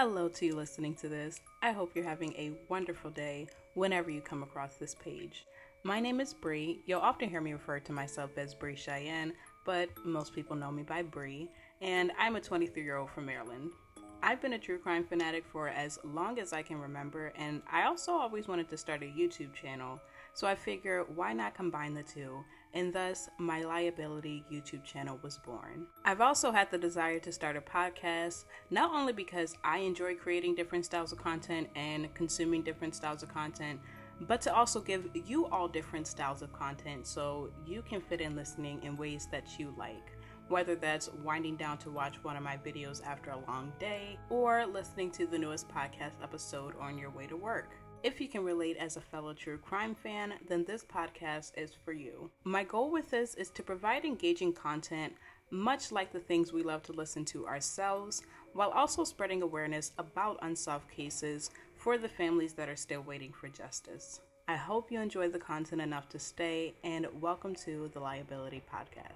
Hello to you listening to this. I hope you're having a wonderful day whenever you come across this page. My name is Bri. You'll often hear me refer to myself as Bri Cheyenne, but most people know me by Bri, and I'm a 23 year old from Maryland. I've been a true crime fanatic for as long as I can remember, and I also always wanted to start a YouTube channel. So I figure why not combine the two? And thus, my liability YouTube channel was born. I've also had the desire to start a podcast, not only because I enjoy creating different styles of content and consuming different styles of content, but to also give you all different styles of content so you can fit in listening in ways that you like whether that's winding down to watch one of my videos after a long day or listening to the newest podcast episode on your way to work. If you can relate as a fellow true crime fan, then this podcast is for you. My goal with this is to provide engaging content, much like the things we love to listen to ourselves, while also spreading awareness about unsolved cases for the families that are still waiting for justice. I hope you enjoy the content enough to stay, and welcome to the Liability Podcast.